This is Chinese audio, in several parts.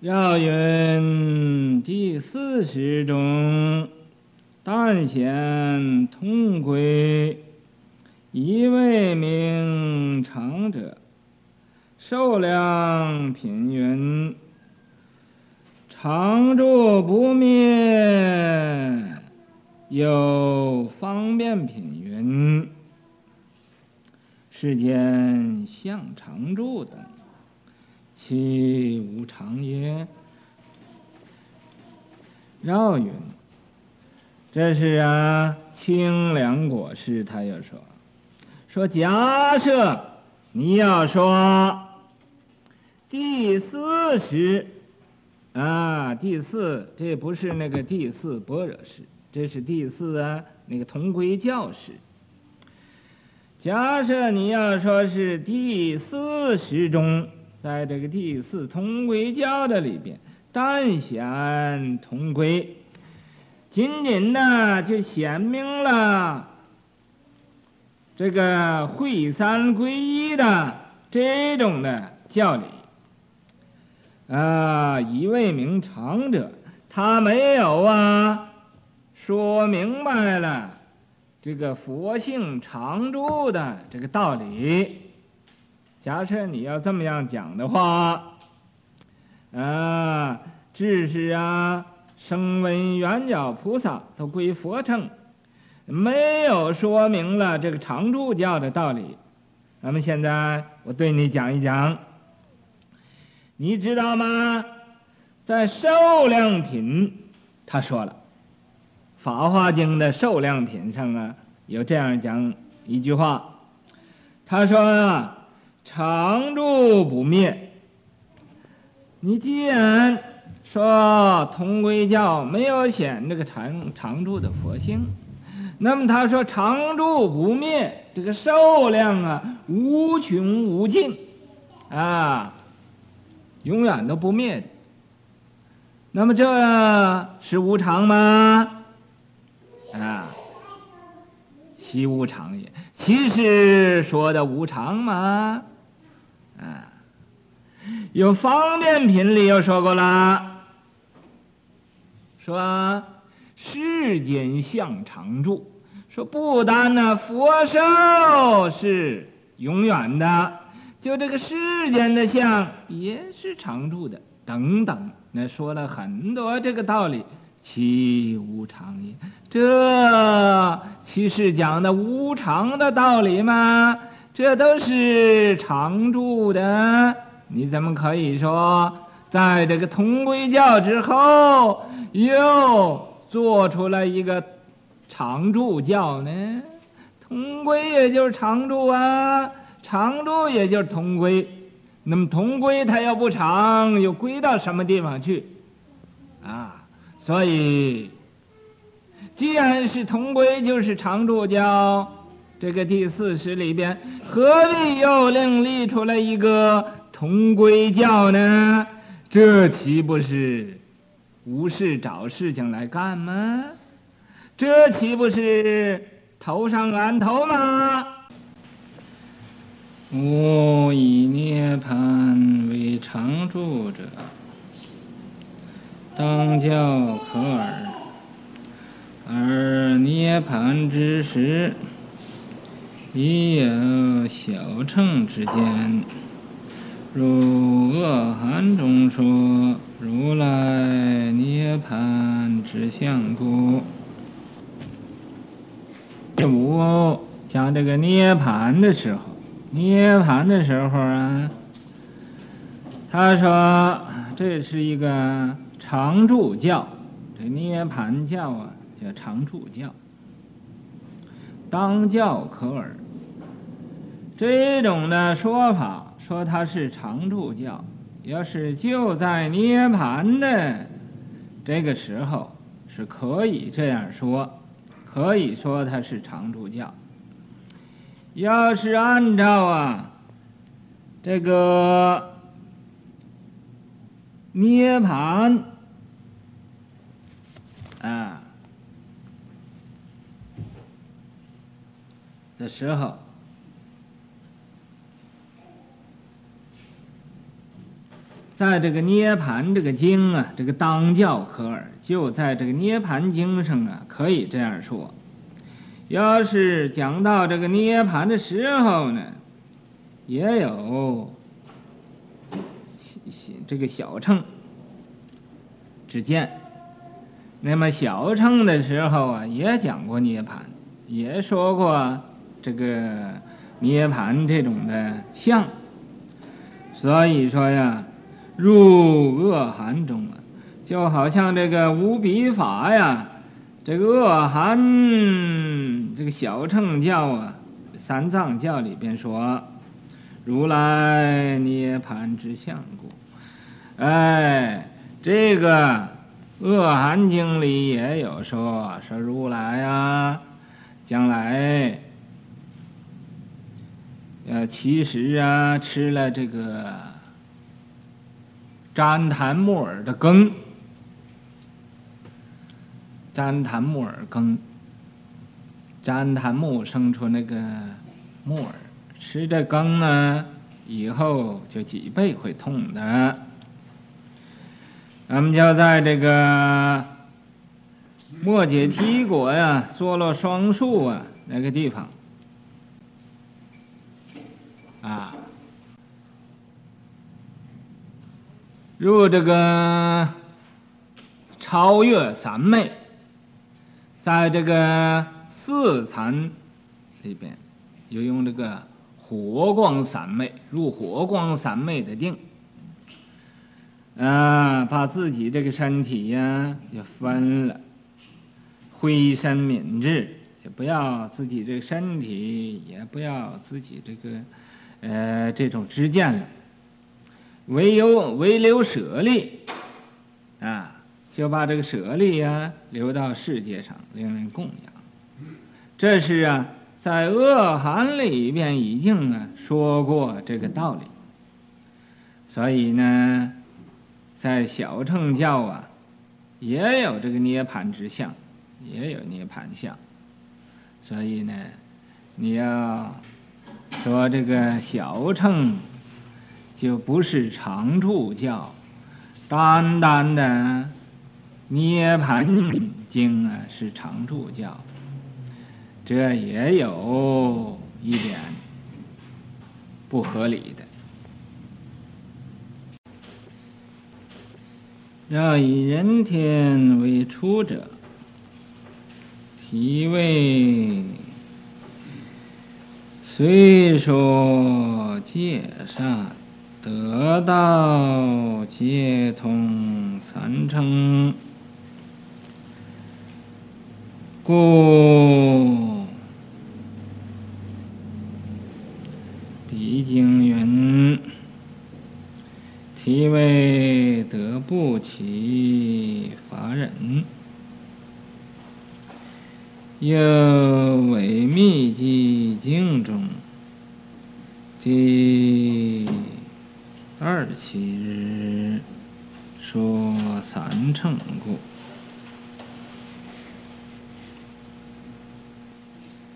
绕云第四十中，但显同归，一位名常者，寿量品云：常住不灭。有方便品云：世间相常住等。其无常也。绕云，这是啊，清凉果师他又说，说假设你要说第四时啊，第四这不是那个第四般若师，这是第四啊那个同归教时。假设你要说是第四时中。在这个第四同归教的里边，但显同归，仅仅的就显明了这个会三归一的这种的教理。啊，一位名常者，他没有啊说明白了这个佛性常住的这个道理。假设你要这么样讲的话，啊，知识啊，声闻缘觉菩萨都归佛称，没有说明了这个常住教的道理。那么现在我对你讲一讲，你知道吗？在寿量品，他说了，《法华经》的寿量品上啊，有这样讲一句话，他说啊。常住不灭。你既然说同归教没有显这个常常住的佛性，那么他说常住不灭，这个寿量啊无穷无尽啊，永远都不灭的。那么这是无常吗？啊，其无常也。其实说的无常吗？啊，有方便品里又说过了，说世间相常住，说不单呢佛寿是永远的，就这个世间的相也是常住的，等等，那说了很多这个道理，其无常也。这其实讲的无常的道理吗？这都是常住的，你怎么可以说在这个同归教之后又做出来一个常住教呢？同归也就是常住啊，常住也就是同归。那么同归它要不常，又归到什么地方去？啊，所以既然是同归，就是常住教。这个第四十里边，何必又另立出来一个同归教呢？这岂不是无事找事情来干吗？这岂不是头上安头吗？吾以涅槃为常住者，当教可耳。而涅槃之时。已有小乘之见，如恶寒中说如来涅槃之相故。这五讲这个涅槃的时候，涅槃的时候啊，他说这是一个常住教，这涅槃教啊叫常住教。当教可耳，这种的说法说它是常住教，要是就在涅槃的这个时候是可以这样说，可以说它是常住教。要是按照啊这个涅槃啊。的时候，在这个《涅槃》这个经啊，这个当教科尔就在这个《涅槃经》上啊，可以这样说。要是讲到这个涅槃的时候呢，也有这个小乘之见。那么小乘的时候啊，也讲过涅槃，也说过这个涅槃这种的相。所以说呀。入恶寒中啊，就好像这个无比法呀，这个恶寒，这个小乘教啊，三藏教里边说，如来涅槃之相故。哎，这个恶寒经里也有说，说如来呀，将来，呃，其实啊，吃了这个。旃檀木耳的羹，旃檀木耳羹，旃檀木生出那个木耳，吃这羹呢，以后就脊背会痛的。咱们就在这个末解提国呀，娑罗双树啊那个地方，入这个超越三昧，在这个四禅里边，又用这个火光三昧入火光三昧的定，啊，把自己这个身体呀就分了，灰身泯智，就不要自己这个身体，也不要自己这个呃这种知见了。唯有唯留舍利，啊，就把这个舍利啊留到世界上，令人供养。这是啊，在恶寒里边已经啊说过这个道理。所以呢，在小乘教啊，也有这个涅槃之相，也有涅槃相。所以呢，你要说这个小乘。就不是常住教，单单的涅槃经啊是常住教，这也有一点不合理的。要以人天为出者，体位虽说界善。得道皆通三乘，故彼经云：体位得不其法忍，又为密集经中第。二七日说三乘故，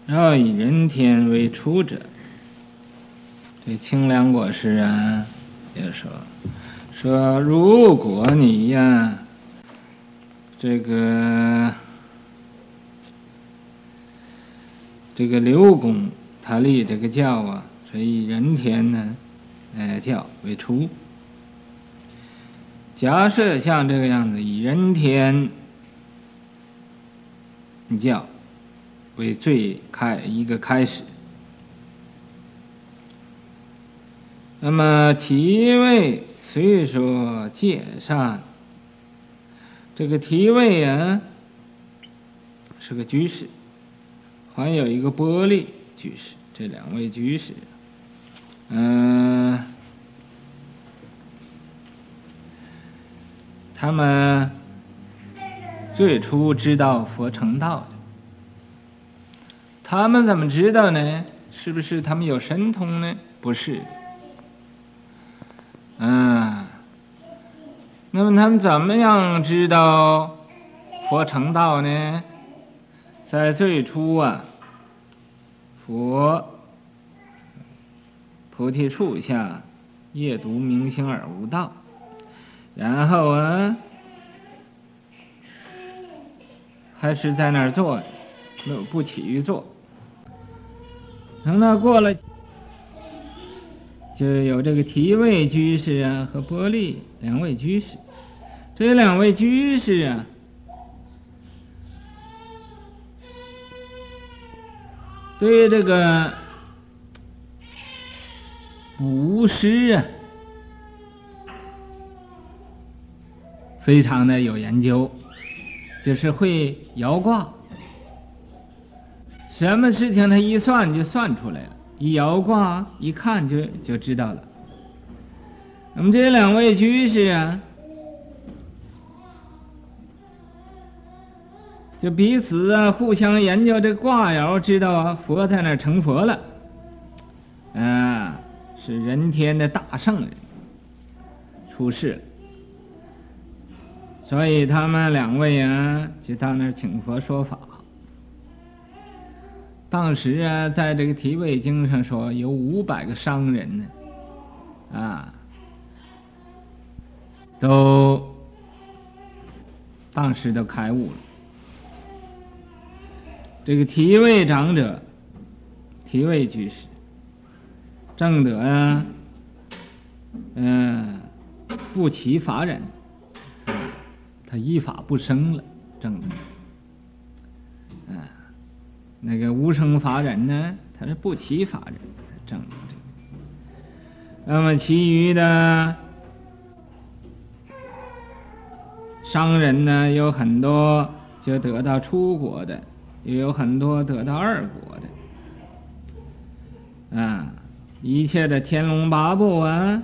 要以人天为出者。这清凉果师啊，也说说，如果你呀，这个这个刘公他立这个教啊，所以人天呢。哎，教为出。假设像这个样子，以人天教为最开一个开始，那么提位虽说界善，这个提位啊是个居士，还有一个波利居士，这两位居士。嗯、他们最初知道佛成道的，他们怎么知道呢？是不是他们有神通呢？不是。嗯，那么他们怎么样知道佛成道呢？在最初啊，佛。菩提树下，夜读明星而悟道，然后啊，还是在那儿坐，不不起于坐。等到过了，就有这个提位居士啊和波利两位居士，这两位居士啊，对这个卜师啊。非常的有研究，就是会摇卦，什么事情他一算就算出来了，一摇卦一看就就知道了。那么这两位居士啊，就彼此啊互相研究这卦爻，知道啊佛在那儿成佛了，啊是人天的大圣人出世了。所以他们两位啊，就到那儿请佛说法。当时啊，在这个提位经上说，有五百个商人呢，啊，都当时都开悟了。这个提位长者，提位居士，证得啊，嗯，不起法忍。他依法不生了，证的。啊，那个无生法忍呢？他是不起法忍，证的这个。那么其余的商人呢，有很多就得到出国的，也有很多得到二国的。啊，一切的天龙八部啊，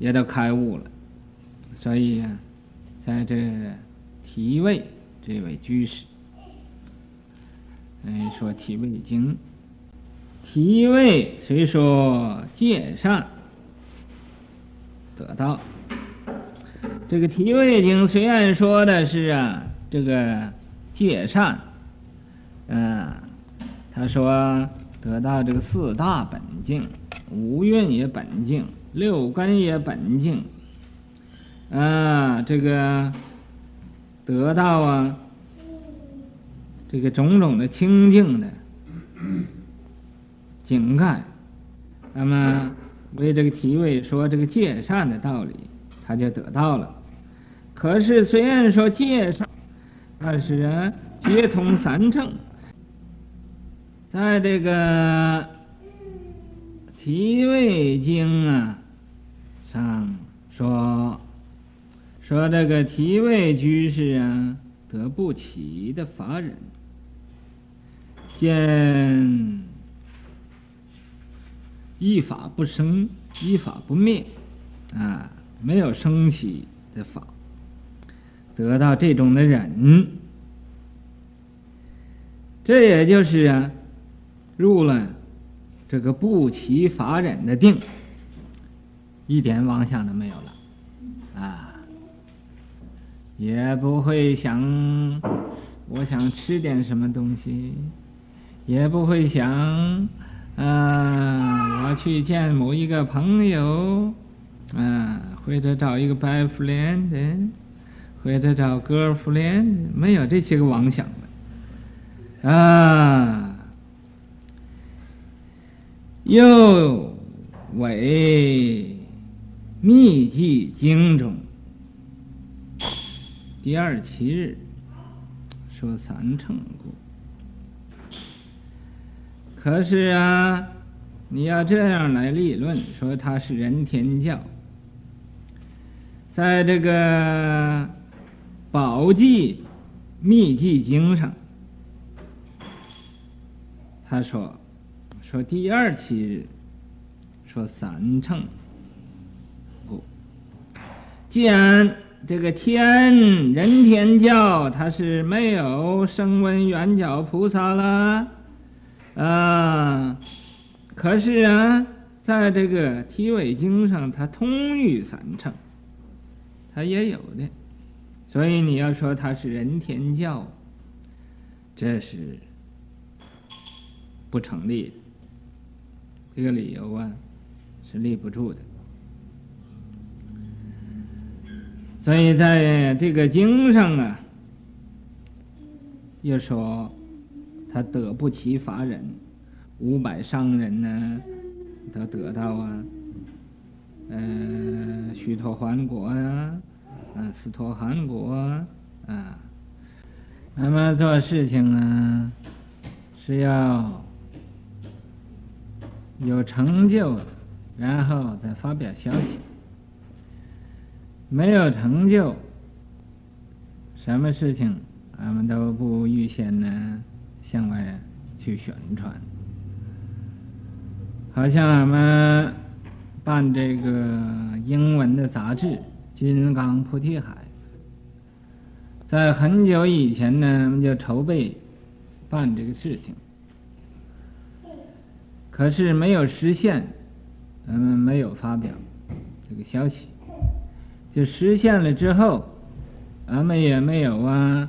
也都开悟了。所以呀，在这提位这位居士，哎，说提位经，提位虽说戒善得到，这个提位经虽然说的是啊，这个戒善，嗯，他说得到这个四大本净，五蕴也本净，六根也本净。啊，这个得到啊，这个种种的清净的 境界，那么为这个提位说这个戒善的道理，他就得到了。可是虽然说戒善，但是啊，皆通三乘，在这个提位经啊上说。说这个提位居士啊，得不起的法忍，见一法不生，一法不灭，啊，没有生起的法，得到这种的忍，这也就是啊，入了这个不起法忍的定，一点妄想都没有了，也不会想，我想吃点什么东西，也不会想，嗯、我去见某一个朋友，嗯、或者找一个 boyfriend，或者找个富莲的没有这些个妄想的，啊，又为密记经中。第二七日说三乘故，可是啊，你要这样来立论，说它是人天教，在这个宝记密记经上，他说说第二七日说三乘故，既然。这个天人天教，它是没有声闻缘觉菩萨了，啊，可是啊，在这个提位经上，它通于三乘，它也有的，所以你要说它是人天教，这是不成立的，这个理由啊是立不住的，所以在这个经上啊，又说他得不其法忍，五百商人呢，都得到啊，嗯、呃，须陀洹国啊，嗯，斯陀含国啊，啊，那么做事情呢，是要有成就，然后再发表消息。没有成就，什么事情俺们都不预先呢向外去宣传。好像俺们办这个英文的杂志《金刚菩提海》，在很久以前呢，我们就筹备办这个事情，可是没有实现，咱们没有发表这个消息。就实现了之后，俺们也没有啊，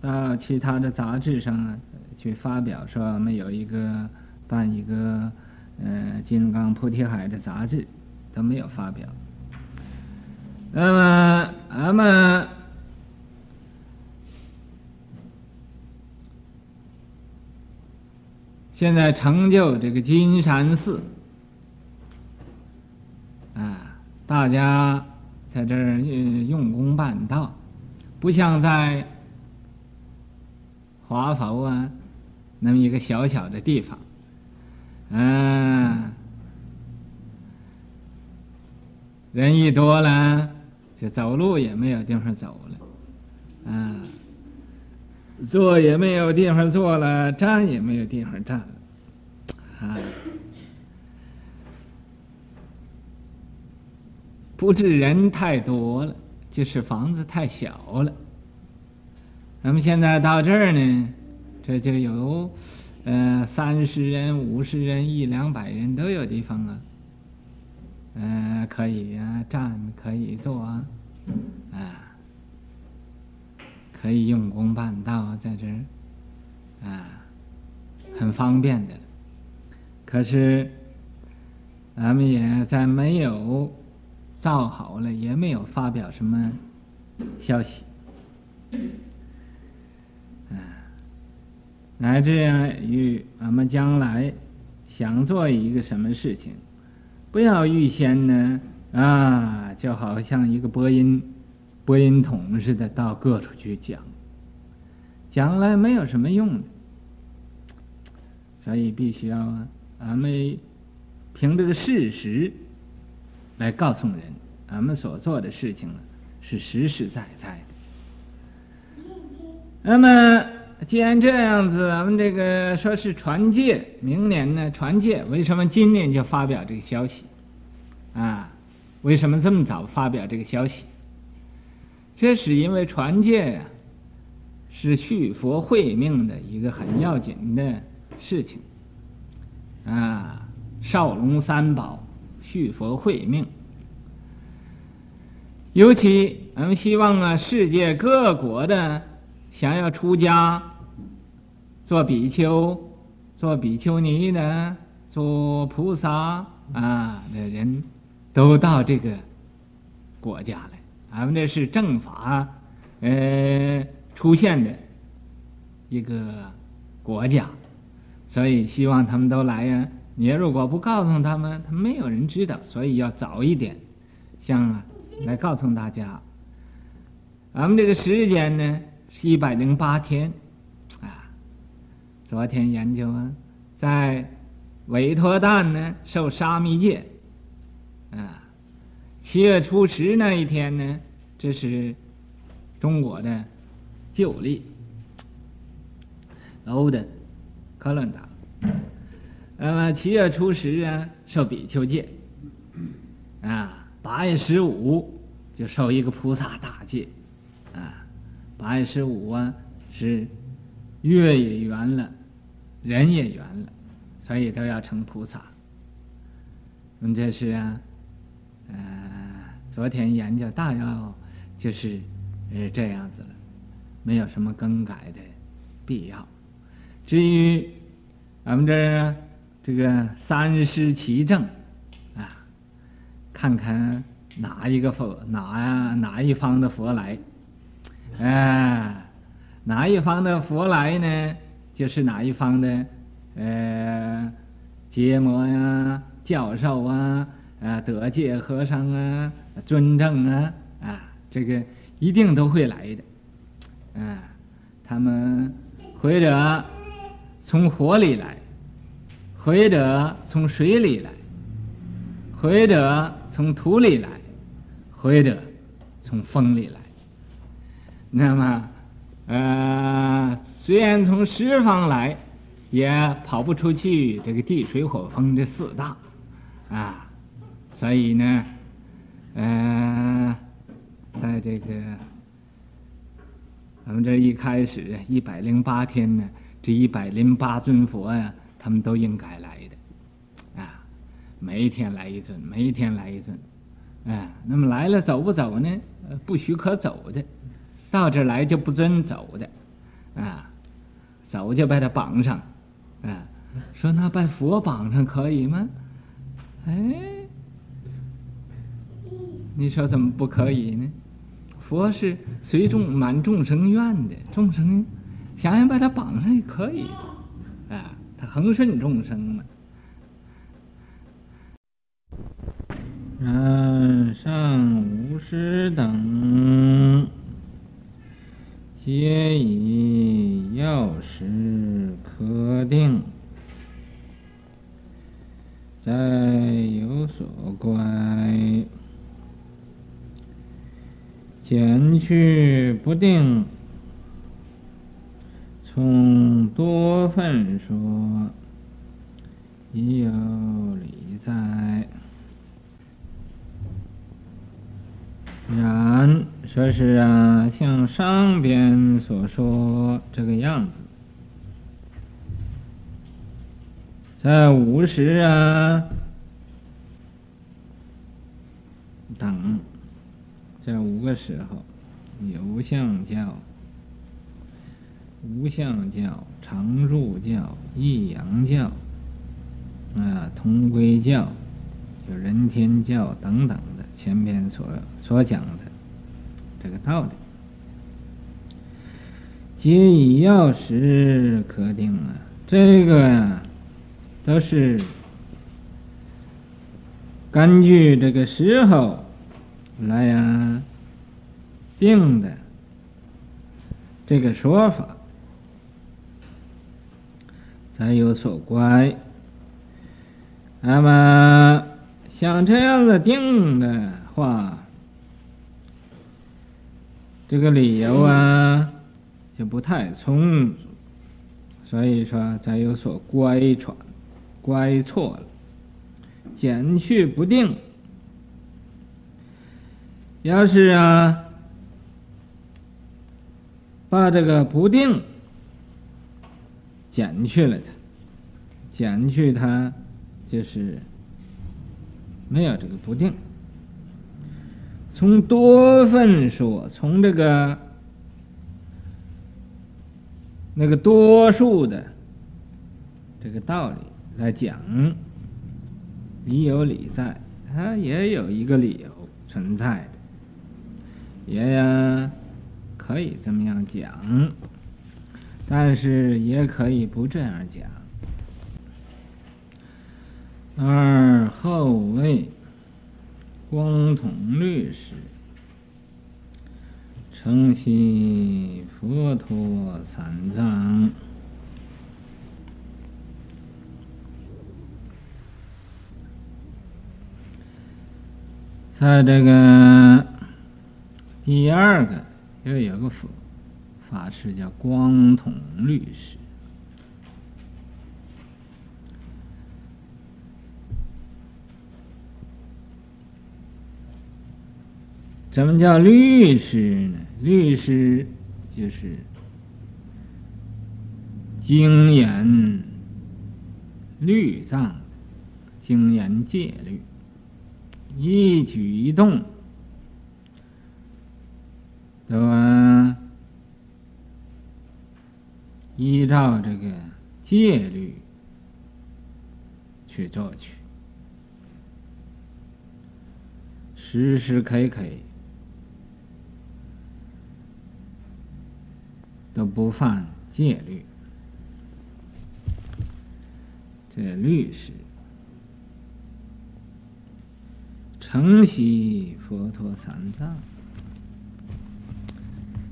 到其他的杂志上啊去发表说俺们有一个办一个。嗯，金刚菩提海的杂志都没有发表。那么，俺们现在成就这个金山寺啊，大家在这儿用功办道，不像在华佛啊那么一个小小的地方。嗯，人一多了，就走路也没有地方走了，嗯，坐也没有地方坐了，站也没有地方站了，啊，不是人太多了，就是房子太小了。咱们现在到这儿呢，这就有。呃，三十人、五十人、一两百人都有地方啊。呃，可以、啊，站可以坐啊，啊，可以用功办道在这儿，啊，很方便的。可是，咱们也在没有造好了，也没有发表什么消息。来这样与俺们将来想做一个什么事情，不要预先呢啊，就好像一个播音播音筒似的到各处去讲，讲来没有什么用的。所以必须要，俺们凭这个事实来告诉人，俺们所做的事情呢是实实在在的。那么。既然这样子，咱们这个说是传戒，明年呢传戒，为什么今年就发表这个消息？啊，为什么这么早发表这个消息？这是因为传戒呀，是续佛慧命的一个很要紧的事情。啊，少龙三宝，续佛慧命。尤其我们希望啊，世界各国的想要出家。做比丘、做比丘尼的、做菩萨啊的人，都到这个国家来。俺们这是正法，呃，出现的一个国家，所以希望他们都来呀。你如果不告诉他们，他们没有人知道，所以要早一点，像啊来告诉大家。俺们这个时间呢，是一百零八天。啊昨天研究啊，在韦陀旦呢受沙弥戒，啊，七月初十那一天呢，这是中国的旧历，欧的克伦达。那么七月初十啊受比丘戒，啊，八月十五就受一个菩萨大戒，啊，八月十五啊是月也圆了。人也圆了，所以都要成菩萨。嗯，这是啊，呃，昨天研究大要就是呃这样子了，没有什么更改的必要。至于俺们这儿这个三师齐正啊，看看哪一个佛哪哪一方的佛来，哎，哪一方的佛来呢？就是哪一方的呃结摩呀、教授啊、啊得戒和尚啊、尊正啊啊，这个一定都会来的，啊，他们或者从火里来，或者从水里来，或者从土里来。或者从风里来，那么，呃，虽然从十方来，也跑不出去这个地水火风这四大，啊，所以呢，呃，在这个咱们这一开始一百零八天呢，这一百零八尊佛呀，他们都应该来的，啊，每一天来一尊，每一天来一尊。啊，那么来了走不走呢？不许可走的，到这儿来就不准走的，啊，走就把他绑上，啊，说那把佛绑上可以吗？哎，你说怎么不可以呢？佛是随众满众生愿的，众生想想把他绑上也可以，恒顺众生嘛。然上无师等，皆以药师可定，再有所乖，减去不定，从多分说，亦有理在。然说是啊，像上边所说这个样子，在五时啊等这五个时候，有相教、无相教、常住教、抑扬教啊、同归教、就人天教等等的前边所。所讲的这个道理，皆以药师可定啊，这个呀，都是根据这个时候来呀定的这个说法，才有所乖。那么像这样子定的话，这个理由啊，就不太充足，所以说才有所乖传，乖错了，减去不定。要是啊，把这个不定减去了它，减去它就是没有这个不定。从多分说，从这个那个多数的这个道理来讲，理有理在，它也有一个理由存在的，也呀可以这么样讲，但是也可以不这样讲。而后位。光统律师，承袭佛陀三藏，在这个第二个又有个佛法师叫光统律师。什么叫律师呢？律师就是精研律藏，精研戒律，一举一动都依照这个戒律去做去。时时刻刻都不犯戒律，这律是承袭佛陀三藏，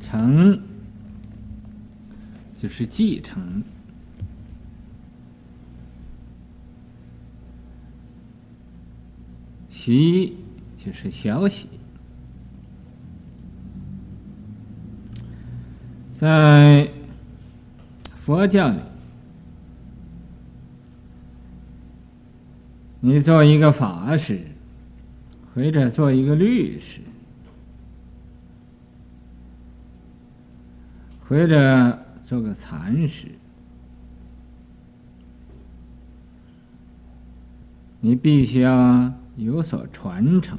承就是继承。习就是学习，在佛教里，你做一个法师，或者做一个律师，或者做个禅师，你必须要。有所传承，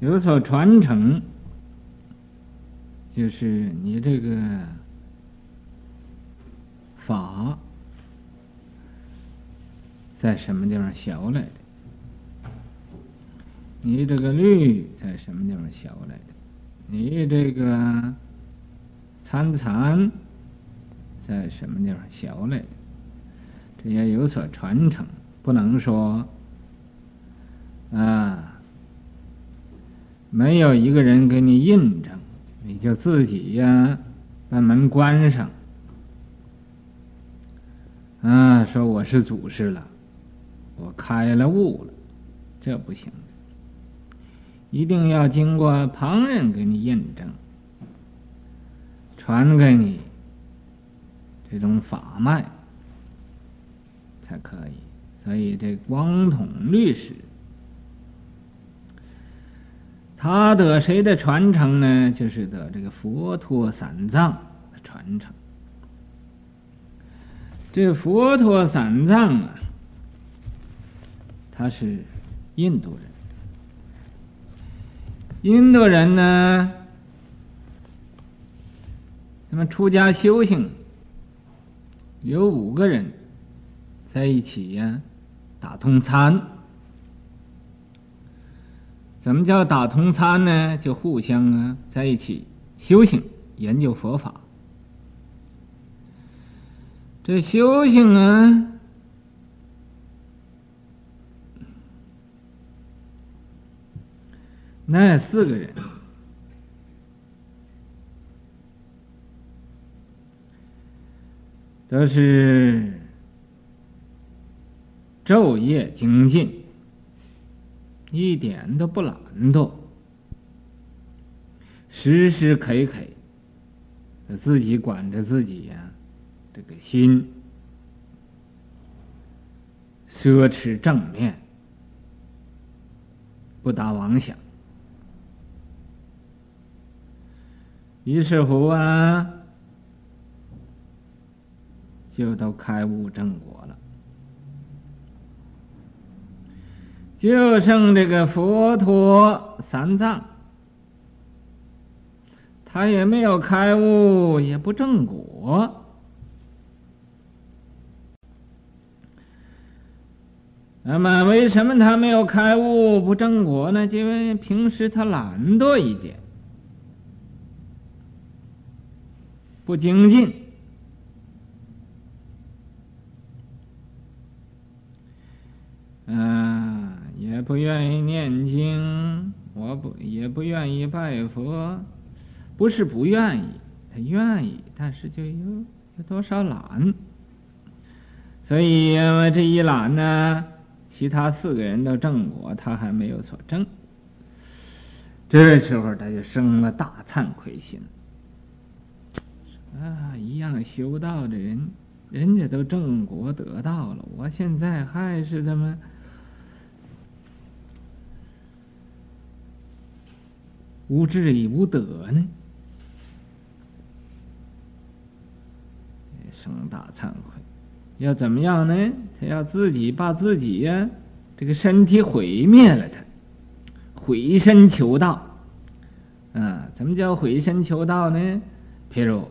有所传承，就是你这个法在什么地方学来的？你这个律在什么地方学来的？你这个参禅。在什么地方学来的？这也有所传承，不能说啊，没有一个人给你印证，你就自己呀把门关上啊，说我是祖师了，我开了悟了，这不行，一定要经过旁人给你印证，传给你。这种法脉才可以，所以这光统律师，他得谁的传承呢？就是得这个佛陀三藏的传承。这佛陀三藏啊，他是印度人，印度人呢，他们出家修行。有五个人在一起呀，打通参。怎么叫打通参呢？就互相啊在一起修行、研究佛法。这修行啊，那四个人。都是昼夜精进，一点都不懒惰，时时刻刻自己管着自己呀、这个心奢侈正念，不打妄想，于是乎啊。就都开悟正果了，就剩这个佛陀三藏，他也没有开悟，也不正果。那么，为什么他没有开悟不正果呢？因为平时他懒惰一点，不精进。嗯，也不愿意念经，我不也不愿意拜佛，不是不愿意，他愿意，但是就有有多少懒，所以因为这一懒呢，其他四个人都证果，他还没有所证，这时候他就生了大惭愧心，啊，一样修道的人，人家都正果得道了，我现在还是这么。无智亦无德呢，生大惭愧，要怎么样呢？他要自己把自己呀、这个身体毁灭了他，毁身求道。啊，怎么叫毁身求道呢？譬如，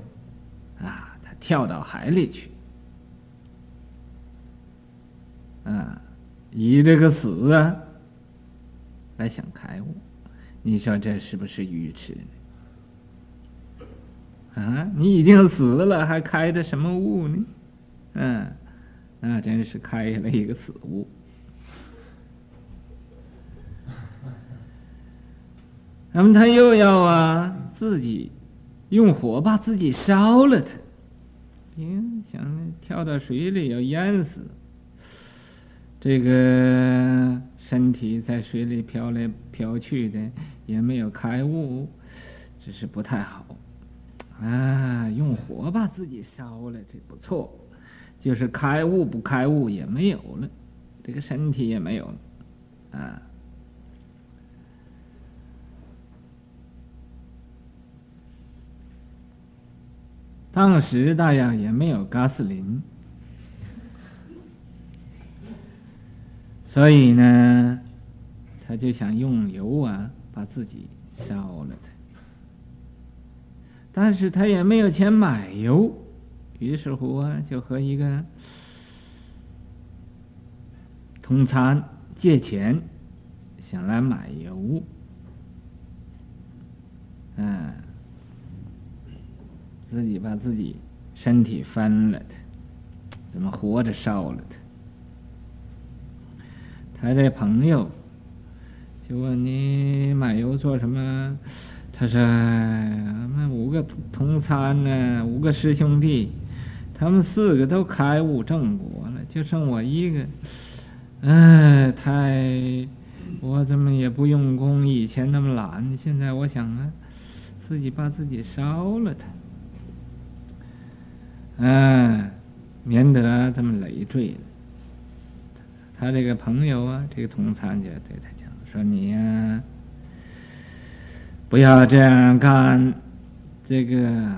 跳到海里去，啊以这个死啊来想开悟，你说这是不是愚痴呢？啊，你已经死了，还开的什么悟呢？嗯，那真是开了一个死悟。那么他又要啊自己用火把自己烧了他，嗯，想跳到水里要淹死。这个身体在水里飘来飘去的，也没有开悟，这是不太好。啊，用火把自己烧了，这不错。就是开悟不开悟也没有了，这个身体也没有了，啊。当时大约也没有嘎斯林。所以呢，他就想用油啊把自己烧了他，但是他也没有钱买油，于是乎啊就和一个同餐借钱，想来买油，嗯，自己把自己身体分了他，怎么活着烧了他？他的朋友就问你买油做什么？他说：“我们五个同参呢，五个师兄弟，他们四个都开悟正果了，就剩我一个。哎，太，我怎么也不用功，以前那么懒，现在我想啊，自己把自己烧了他，哎，免得这么累赘。”他这个朋友啊，这个同参就对他讲说：“你呀、不要这样干。这个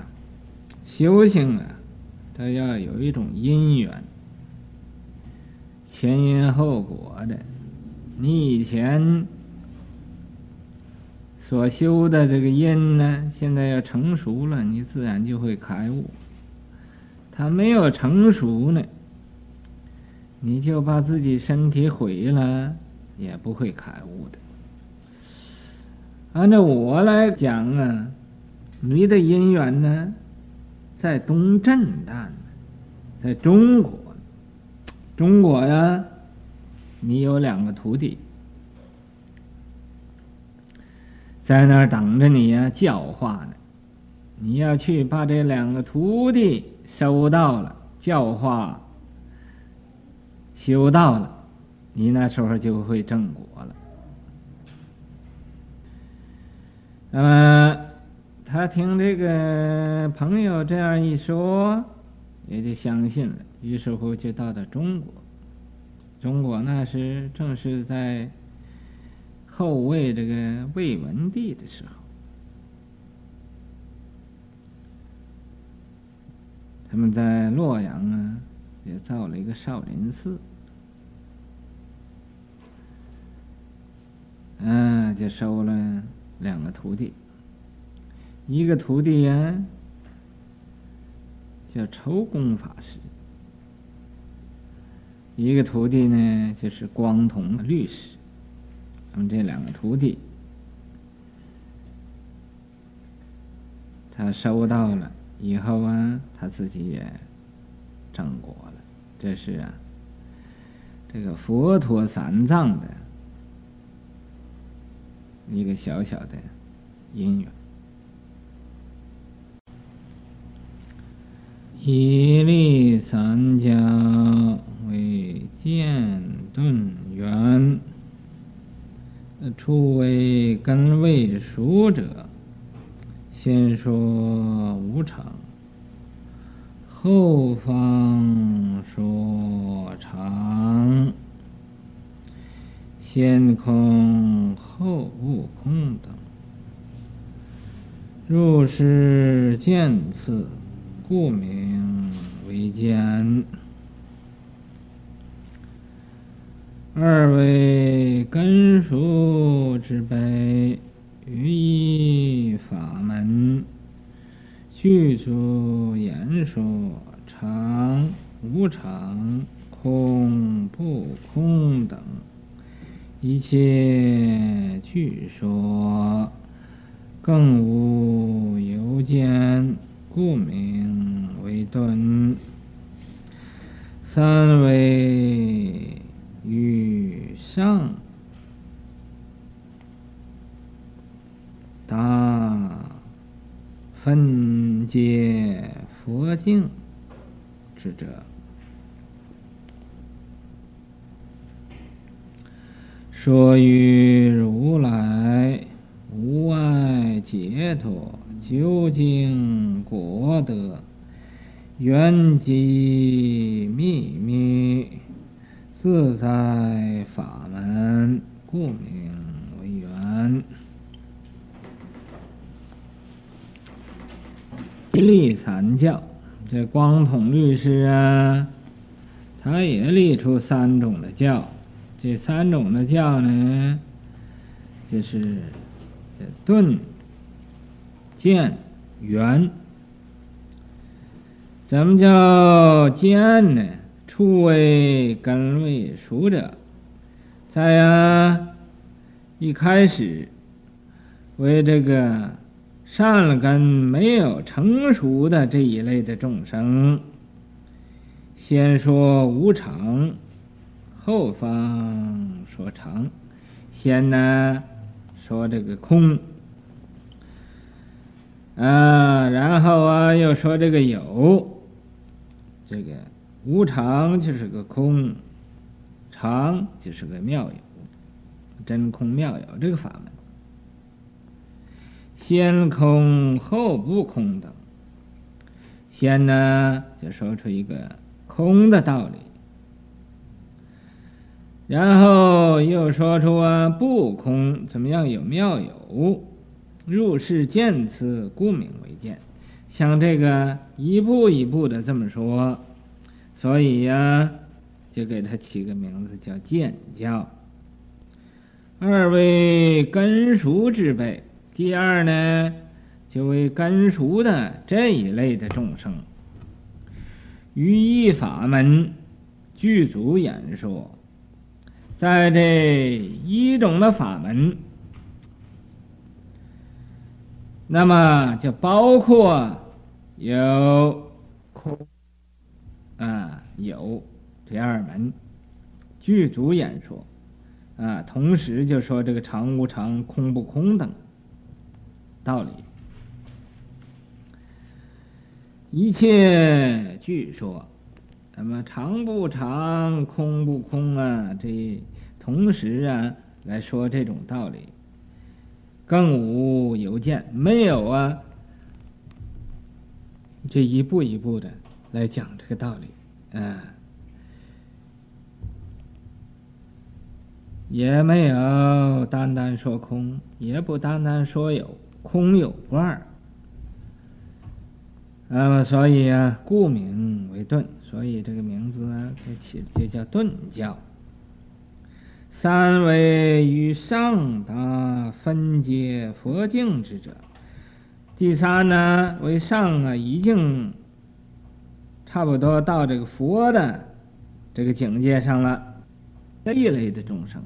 修行啊，它要有一种因缘，前因后果的。你以前所修的这个因呢，现在要成熟了，你自然就会开悟。它没有成熟呢。”你就把自己身体毁了，也不会开悟的。按照我来讲啊，你的因缘呢，在东震旦，在中国，中国呀，你有两个徒弟，在那儿等着你呀，教化呢。你要去把这两个徒弟收到了，教化。修到了，你那时候就会正果了。那么他听这个朋友这样一说，也就相信了。于是乎就到了中国。中国那时正是在后魏这个魏文帝的时候，他们在洛阳啊，也造了一个少林寺。嗯，就收了两个徒弟，一个徒弟呀叫周公法师，一个徒弟呢就是光同律师。他们这两个徒弟，他收到了以后啊，他自己也正果了。这是啊，这个佛陀三藏的。一个小小的因缘，一力三家为渐顿缘，初为根未熟者，先说无常，后方说常，先空。后悟空等，入世渐次，故名为渐。二为根熟之悲，于一法门，具足言说常无常、空不空等。一切据说，更无有间，故名为顿。三为与上，大分解佛境之者。说于如来无碍解脱究竟果德圆机秘密自在法门，故名为圆。立三教，这光统律师啊，他也立出三种的教。这三种的教呢，就是顿、渐、圆。怎么叫渐呢？初为根为熟者，在呀一开始为这个善了根没有成熟的这一类的众生，先说无常。后方说常，先呢说这个空，啊，然后啊又说这个有，这个无常就是个空，常就是个妙有，真空妙有这个法门，先空后不空等，先呢就说出一个空的道理。然后又说出啊，不空怎么样有妙有，入世见次，故名为见。像这个一步一步的这么说，所以呀、就给他起个名字叫见教。二位根熟之辈，第二呢，就为根熟的这一类的众生，于一法门具足演说。在这一种的法门，那么就包括有空啊，有这二门具足演说。啊，同时就说这个常无常、空不空等。道理，一切据说。那么常不常，空不空啊？这同时啊来说这种道理，更无有见，没有啊。这一步一步的来讲这个道理，啊，也没有单单说空，也不单单说有，空有不二。那么所以啊，故名为顿。所以这个名字呢，就起就叫顿教。三为与上达分解佛境之者，第三呢为上啊，已经差不多到这个佛的这个境界上了。这一类的众生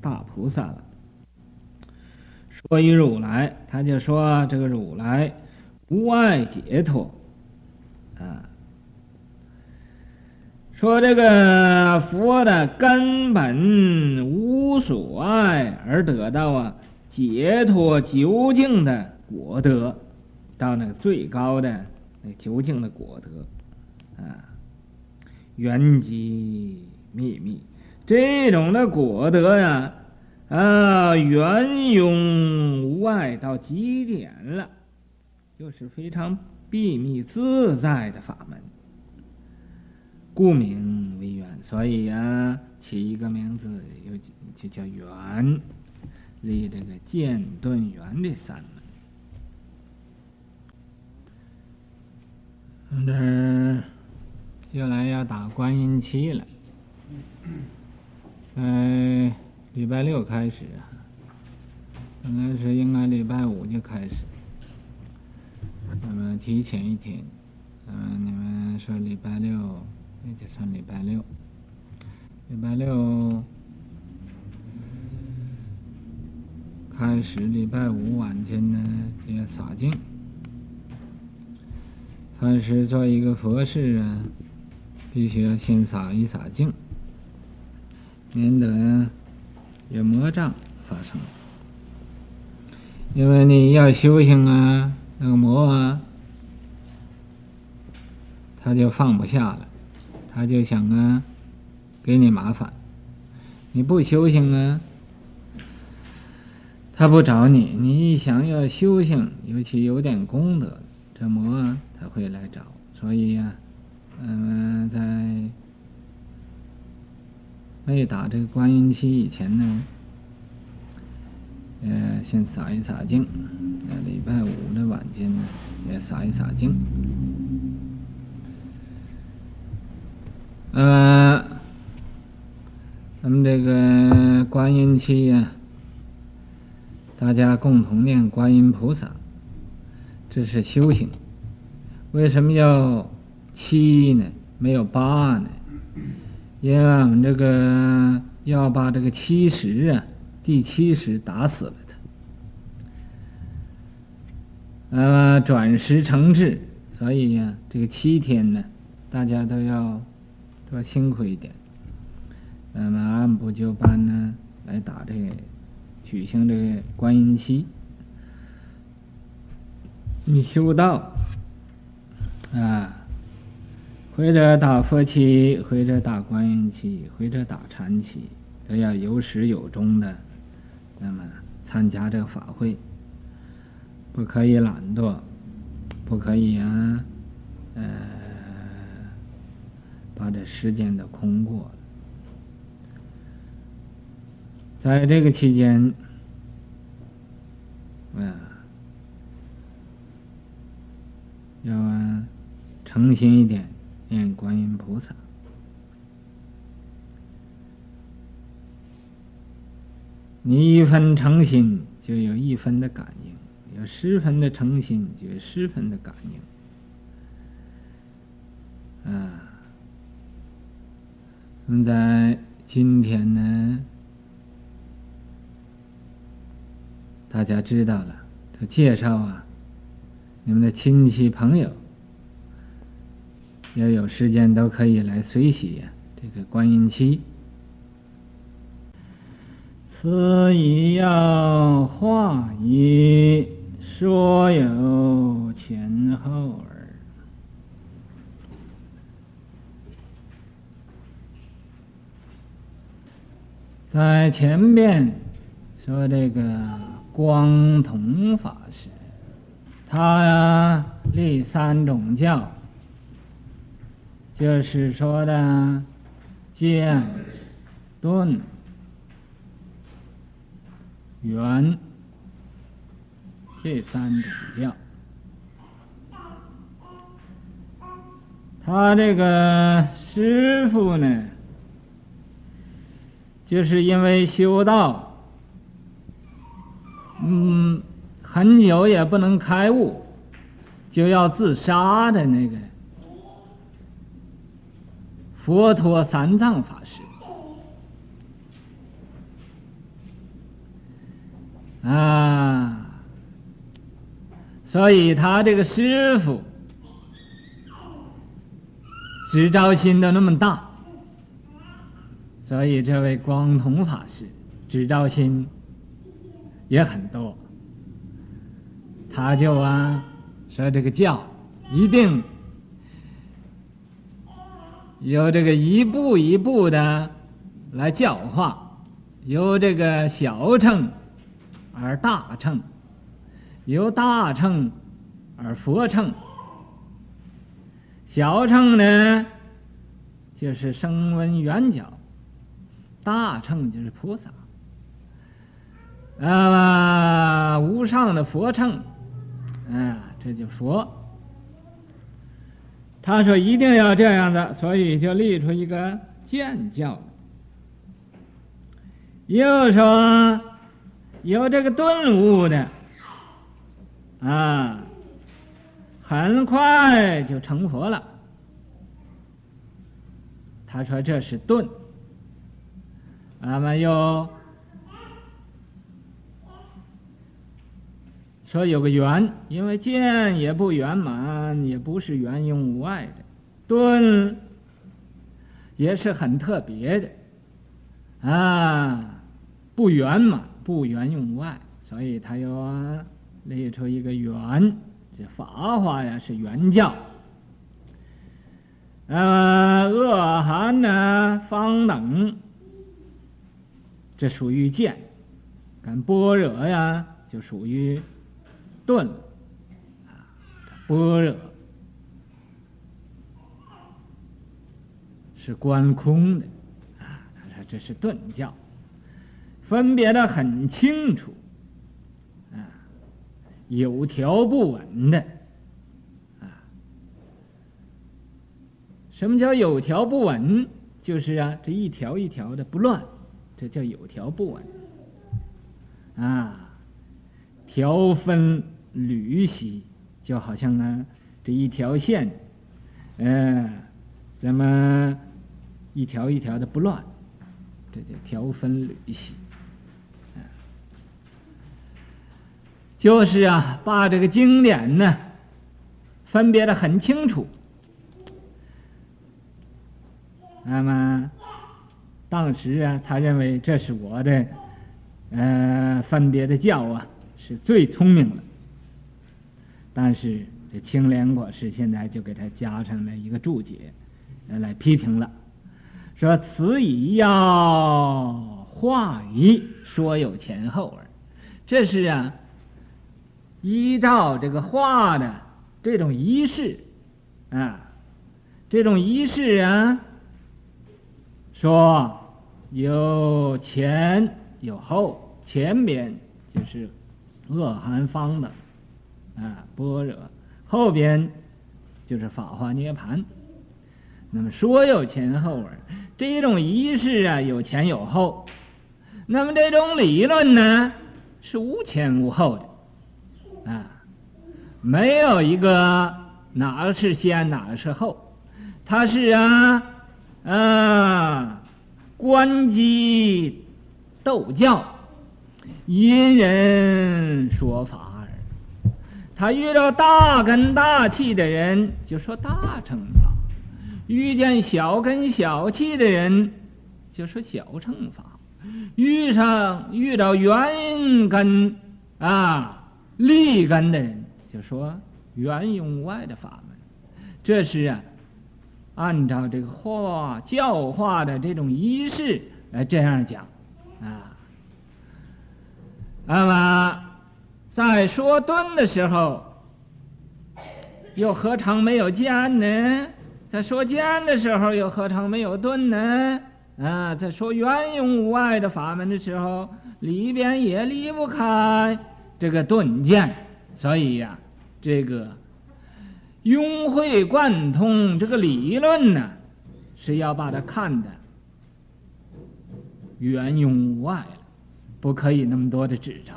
大菩萨了。说于如来，他就说这个如来无碍解脱啊。说这个佛的根本无所碍而得到啊解脱究竟的果德，到那个最高的那究竟的果德啊，圆寂秘密这种的果德呀啊圆融无碍到极点了，就是非常秘密自在的法门。故名为圆，所以啊，起一个名字又就叫圆，立这个渐顿圆的三门。这儿就来要打观音期了，在礼拜六开始啊，本来是应该礼拜五就开始，那么提前一天，嗯，你们说礼拜六。那就算礼拜六，礼拜六开始礼拜五晚间呢，就要洒净。凡是做一个佛事啊，必须要先洒一洒净，免得有魔障发生。因为你要修行啊，那个魔啊，他就放不下了，他就想啊，给你麻烦。你不修行啊？他不找你，你一想要修行，尤其有点功德，这魔啊他会来找。所以呀、嗯、在没打这个观音期以前呢，呃，先洒一洒净。在礼拜五的晚间呢，也洒一洒净。呃，咱们这个观音期呀、大家共同念观音菩萨，这是修行。为什么要七呢？没有八呢？因为我们这个要把这个七十啊，第七十打死了他，那。呃，转时成智，所以呀、这个七天呢，大家都要多辛苦一点。那么按部就班呢，来打这个。举行这个观音期，你修道啊，或者打佛期，或者打观音期，或者打禅期，都要有始有终的，那么参加这个法会，不可以懒惰，不可以啊，呃，把这时间都空过了。在这个期间，啊，要啊诚心一点念观音菩萨。你一分诚心，就有一分的感应；有十分的诚心，就有十分的感应。啊，那么在今天呢？大家知道了，他介绍啊，你们的亲戚朋友，要有时间都可以来随喜呀、这个观音期，此已要化一说有前后耳，在前面说这个。光同法师，他呀立三种教，就是说的渐、顿、圆这三种教。他这个师傅呢，就是因为修道。嗯，很久也不能开悟，就要自杀的那个佛陀三藏法师啊，所以他这个师傅执照心都那么大，所以这位光同法师执照心。也很多，他就啊说这个教一定由这个一步一步的来教化，由这个小乘而大乘，由大乘而佛乘，小乘呢就是声闻缘觉，大乘就是菩萨。啊，无上的佛乘，啊，这就佛。他说一定要这样的，所以就立出一个渐教。又说有这个顿悟的，啊，很快就成佛了。他说这是顿，那么又。说有个圆，因为见也不圆满，也不是圆用无碍的，顿也是很特别的，啊，不圆满，不圆用无碍，所以他又列出一个圆，这法华呀是圆教，呃，恶寒呢方等，这属于见，跟般若呀就属于。顿了，啊，般若是观空的，啊，他说这是顿教，分别的很清楚，啊，有条不紊的，啊，什么叫有条不紊？就是啊，这一条一条的不乱，这叫有条不紊，啊，条分。缕细，就好像呢，这一条线，嗯、呃，怎么一条一条的不乱？这叫条分缕析。就是啊，把这个经典呢，分别的很清楚。那么，当时啊，他认为这是我的，呃，分别的教啊，是最聪明的。但是这青莲国师现在就给他加上了一个注解，来批评了，说此以要化于说有前后耳，这是啊，依照这个化的这种仪式啊，这种仪式啊，说有前有后，前边就是恶寒方的。啊，般若后边就是法华涅槃。那么说有前后耳，这种仪式啊，有前有后。那么这种理论呢，是无前无后的，啊，没有一个哪个是先，哪个是后，它是啊啊，观机斗教，因人说法。他遇到大根大气的人，就说大乘法；遇见小根小气的人，就说小乘法；遇上遇到圆根啊利根的人，就说圆融外的法门。这是啊，按照这个化教化的这种仪式来这样讲啊。那么。在说顿的时候，又何尝没有见呢？在说见的时候，又何尝没有顿呢？啊，在说圆融无碍的法门的时候，里边也离不开这个顿见。所以呀、这个融会贯通这个理论呢，是要把它看的圆融无碍，不可以那么多的执着。